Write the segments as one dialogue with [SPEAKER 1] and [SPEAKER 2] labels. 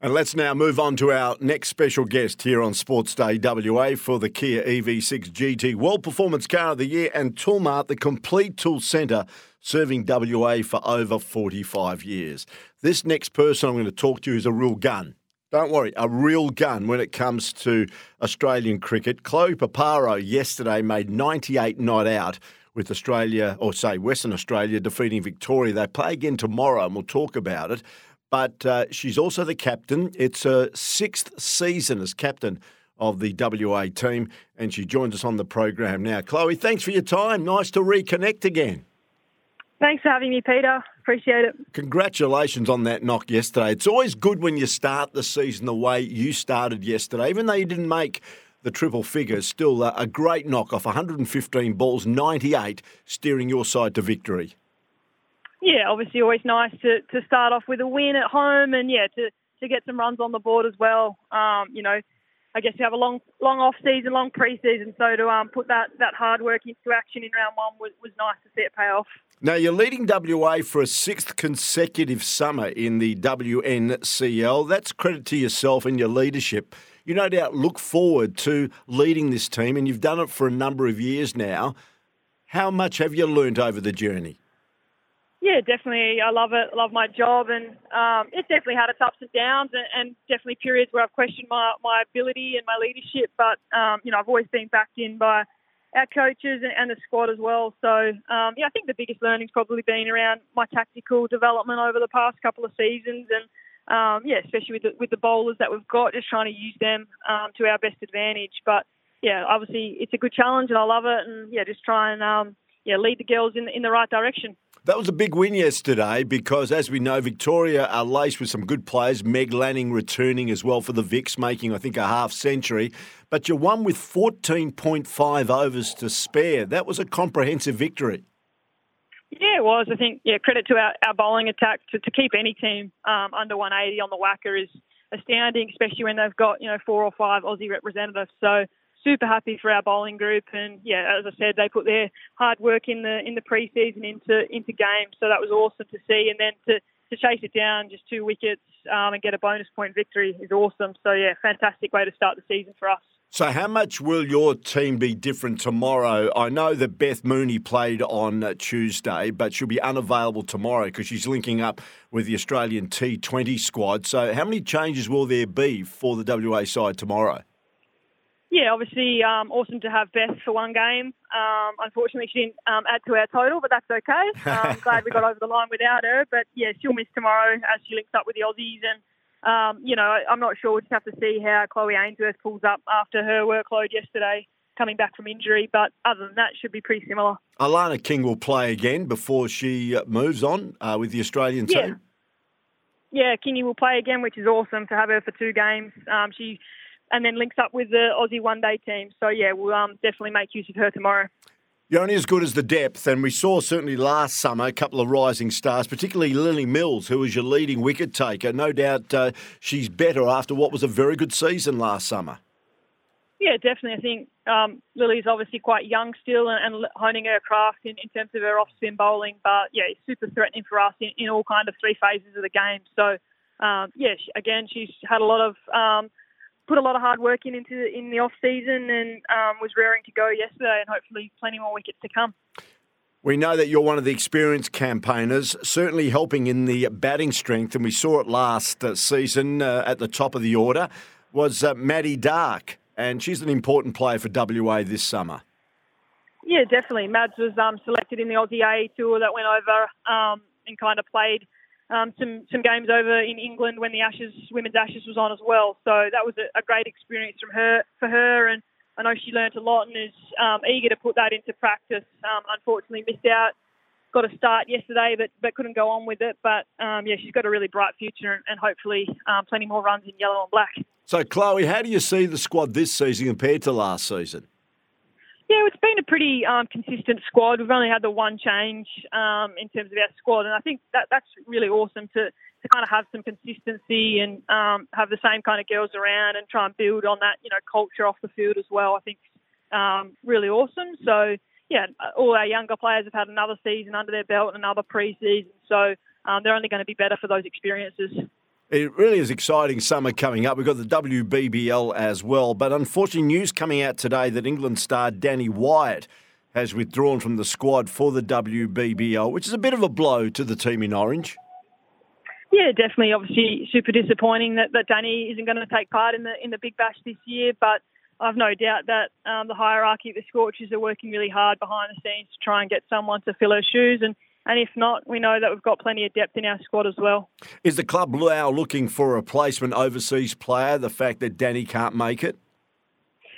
[SPEAKER 1] And let's now move on to our next special guest here on Sports Day WA for the Kia EV6 GT World Performance Car of the Year and Toolmart, the complete tool centre serving WA for over 45 years. This next person I'm going to talk to is a real gun. Don't worry, a real gun when it comes to Australian cricket. Chloe Piparo yesterday made 98 not out with Australia, or say Western Australia, defeating Victoria. They play again tomorrow, and we'll talk about it. But uh, she's also the captain. It's her sixth season as captain of the WA team, and she joins us on the program now. Chloe, thanks for your time. Nice to reconnect again.
[SPEAKER 2] Thanks for having me, Peter. Appreciate it.
[SPEAKER 1] Congratulations on that knock yesterday. It's always good when you start the season the way you started yesterday, even though you didn't make the triple figures. Still a great knock off 115 balls, 98, steering your side to victory.
[SPEAKER 2] Yeah, obviously always nice to, to start off with a win at home and, yeah, to, to get some runs on the board as well. Um, you know, I guess you have a long long off season, long pre-season, so to um, put that, that hard work into action in round one was, was nice to see it pay off.
[SPEAKER 1] Now, you're leading WA for a sixth consecutive summer in the WNCL. That's credit to yourself and your leadership. You no doubt look forward to leading this team, and you've done it for a number of years now. How much have you learnt over the journey?
[SPEAKER 2] Yeah, definitely. I love it. Love my job, and um, it's definitely had its ups and downs, and, and, definitely periods where I've questioned my, my ability and my leadership. But um, you know, I've always been backed in by our coaches and, and the squad as well. So um, yeah, I think the biggest learning's probably been around my tactical development over the past couple of seasons, and um, yeah, especially with the, with the bowlers that we've got, just trying to use them um, to our best advantage. But yeah, obviously it's a good challenge, and I love it, and yeah, just try and um, yeah lead the girls in in the right direction.
[SPEAKER 1] That was a big win yesterday because, as we know, Victoria are laced with some good players. Meg Lanning returning as well for the Vics, making, I think, a half century. But you won with 14.5 overs to spare. That was a comprehensive victory.
[SPEAKER 2] Yeah, it was. I think, yeah, credit to our, our bowling attack to, to keep any team um, under 180 on the WACA is astounding, especially when they've got, you know, four or five Aussie representatives. So, super happy for our bowling group, and yeah, as I said, they put their hard work in the in the preseason into into games, so that was awesome to see. And then to to chase it down, just two wickets um, and get a bonus point victory is awesome. So yeah, fantastic way to start the season for us.
[SPEAKER 1] So, how much will your team be different tomorrow? I know that Beth Mooney played on Tuesday, but she'll be unavailable tomorrow because she's linking up with the Australian T20 squad. So, how many changes will there be for the WA side tomorrow?
[SPEAKER 2] Yeah, obviously, um, awesome to have Beth for one game. Um, unfortunately, she didn't um, add to our total, but that's okay. I'm um, glad we got over the line without her. But yeah, she'll miss tomorrow as she links up with the Aussies. And, um, you know, I'm not sure. We'll just have to see how Chloe Ainsworth pulls up after her workload yesterday, coming back from injury. But other than that, should be pretty similar.
[SPEAKER 1] Alana King will play again before she uh, moves on uh, with the Australian
[SPEAKER 2] yeah.
[SPEAKER 1] team.
[SPEAKER 2] Yeah, Kingy will play again, which is awesome to have her for two games. Um, she and then links up with the Aussie one day team. So, yeah, we'll um, definitely make use of her tomorrow.
[SPEAKER 1] You're only as good as the depth, and we saw certainly last summer a couple of rising stars, particularly Lily Mills, who was your leading wicket taker. No doubt uh, she's better after what was a very good season last summer.
[SPEAKER 2] Yeah, definitely. I think um, Lily's obviously quite young still and, and honing her craft in, in, terms of her off spin bowling, but yeah, super threatening for us in, in all kind of three phases of the game. So, um, yeah, she, again, she's had a lot of um, put a lot of hard work in into in the off season and um, was raring to go yesterday, and hopefully plenty more wickets to come.
[SPEAKER 1] We know that you're one of the experienced campaigners, certainly helping in the batting strength, and we saw it last uh, season uh, at the top of the order. Was uh, Maddie Darke, and she's an important player for WA this summer.
[SPEAKER 2] Yeah, definitely. Mads was um, selected in the Aussie A tour that went over um, and kind of played um, some some games over in England when the Ashes Women's Ashes was on as well. So that was a, a great experience from her for her, and I know she learnt a lot and is um, eager to put that into practice. Um, unfortunately, missed out got a start yesterday, but but couldn't go on with it. But um, yeah, she's got a really bright future and, and hopefully um, plenty more runs in yellow and black.
[SPEAKER 1] So, Chloe, how do you see the squad this season compared to last season?
[SPEAKER 2] Yeah, it's been a pretty um, consistent squad. We've only had the one change um, in terms of our squad, and I think that that's really awesome to to kind of have some consistency and um, have the same kind of girls around and try and build on that you know culture off the field as well. I think um, really awesome. So yeah, all our younger players have had another season under their belt and another pre-season, so um, they're only going to be better for those experiences.
[SPEAKER 1] It really is exciting summer coming up. We've got the WBBL as well, but unfortunately, news coming out today that England star Danni Wyatt has withdrawn from the squad for the WBBL, which is a bit of a blow to the team in orange.
[SPEAKER 2] Yeah, definitely. Obviously, super disappointing that, that Danni isn't going to take part in the in the Big Bash this year, but I've no doubt that um, the hierarchy of the Scorchers are working really hard behind the scenes to try and get someone to fill her shoes. And, and if not, we know that we've got plenty of depth in our squad as well.
[SPEAKER 1] Is the club now looking for a replacement overseas player, the fact that Danni can't make it?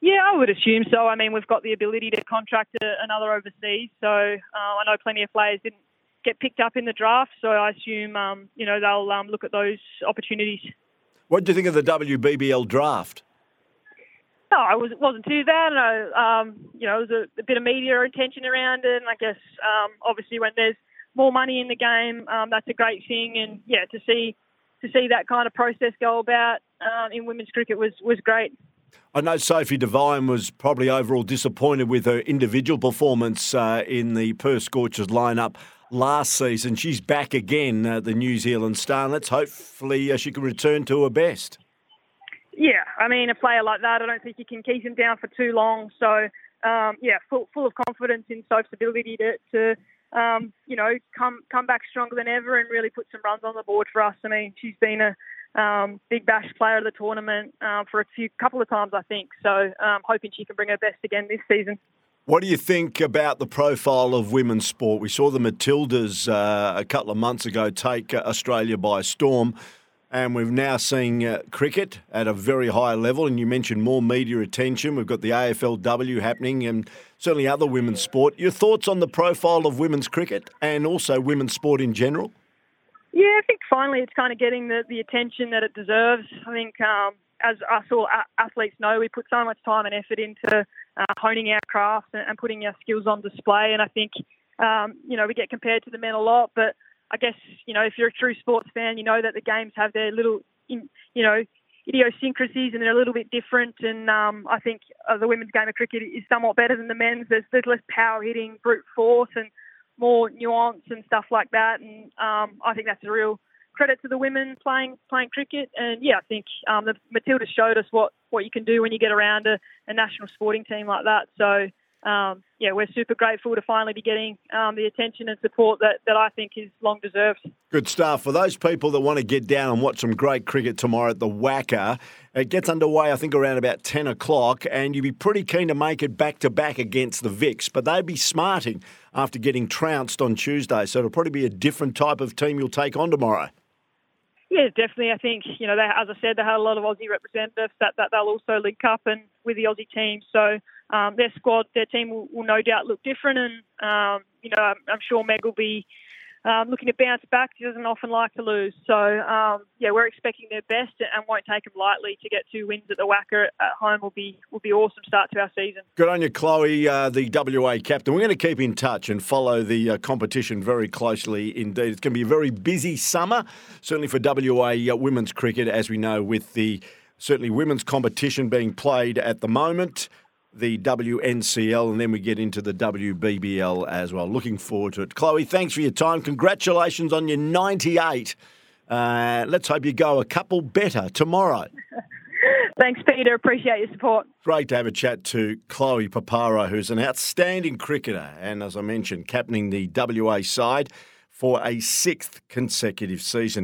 [SPEAKER 2] Yeah, I would assume so. I mean, we've got the ability to contract a, another overseas, so uh, I know plenty of players didn't get picked up in the draft, so I assume um, you know they'll um, look at those opportunities.
[SPEAKER 1] What do you think of the WBBL draft?
[SPEAKER 2] No, I was, wasn't too bad. No, um, you know, there was a, a, bit of media attention around it, and I guess um, obviously when there's more money in the game, um, that's a great thing. And yeah, to see to see that kind of process go about um, in women's cricket was was great.
[SPEAKER 1] I know Sophie Devine was probably overall disappointed with her individual performance uh, in the Perth Scorchers lineup last season. She's back again, uh, the New Zealand star. Let's hopefully uh, she can return to her best.
[SPEAKER 2] Yeah, I mean, a player like that, I don't think you can keep him down for too long. So, um, yeah, full, full of confidence in Sophie's ability to, to um, you know, come come back stronger than ever and really put some runs on the board for us. I mean, she's been a um, big bash player of the tournament uh, for a few couple of times, I think. So, um, hoping she can bring her best again this season.
[SPEAKER 1] What do you think about the profile of women's sport? We saw the Matildas uh, a couple of months ago take uh, Australia by storm. And we've now seen uh, cricket at a very high level. And you mentioned more media attention. We've got the AFLW happening and certainly other women's sport. Your thoughts on the profile of women's cricket and also women's sport in general?
[SPEAKER 2] Yeah, I think finally it's kind of getting the, the attention that it deserves. I think, um, as us all athletes know, we put so much time and effort into uh, honing our craft and, and, putting our skills on display. And I think, um, you know, we get compared to the men a lot, but I guess you know if you're a true sports fan, you know that the games have their little, you know, idiosyncrasies and they're a little bit different. And um, I think uh, the women's game of cricket is somewhat better than the men's. There's, there's less power hitting, brute force, and more nuance and stuff like that. And um, I think that's a real credit to the women playing playing cricket. And yeah, I think um, the Matilda showed us what what you can do when you get around a, a national sporting team like that. So um, yeah, we're super grateful to finally be getting um, the attention and support that, that I think is long deserved.
[SPEAKER 1] Good stuff. For those people that want to get down and watch some great cricket tomorrow at the WACA, it gets underway, I think, around about 10 o'clock, and you'd be pretty keen to make it back to back against the Vics, but they'd be smarting after getting trounced on Tuesday, so it'll probably be a different type of team you'll take on tomorrow.
[SPEAKER 2] Yeah, definitely. I think you know, they, as I said, they had a lot of Aussie representatives that, that they'll also link up and with the Aussie team. So um, their squad, their team will, will, no doubt look different, and um, you know, I'm, I'm, sure Meg will be um, looking to bounce back. She doesn't often like to lose, so um, yeah, we're expecting their best and won't take them lightly. To get two wins at the WACA at home will be will be awesome start to our season.
[SPEAKER 1] Good on you, Chloe, uh, the WA captain. We're going to keep in touch and follow the uh, competition very closely. Indeed, it's going to be a very busy summer, certainly for WA uh, women's cricket, as we know, with the certainly women's competition being played at the moment the WNCL, and then we get into the WBBL as well. Looking forward to it. Chloe, thanks for your time. Congratulations on your 98. Uh, let's hope you go a couple better tomorrow.
[SPEAKER 2] Thanks, Peter. Appreciate your support.
[SPEAKER 1] Great to have a chat to Chloe Piparo, who's an outstanding cricketer and, as I mentioned, captaining the WA side for a sixth consecutive season.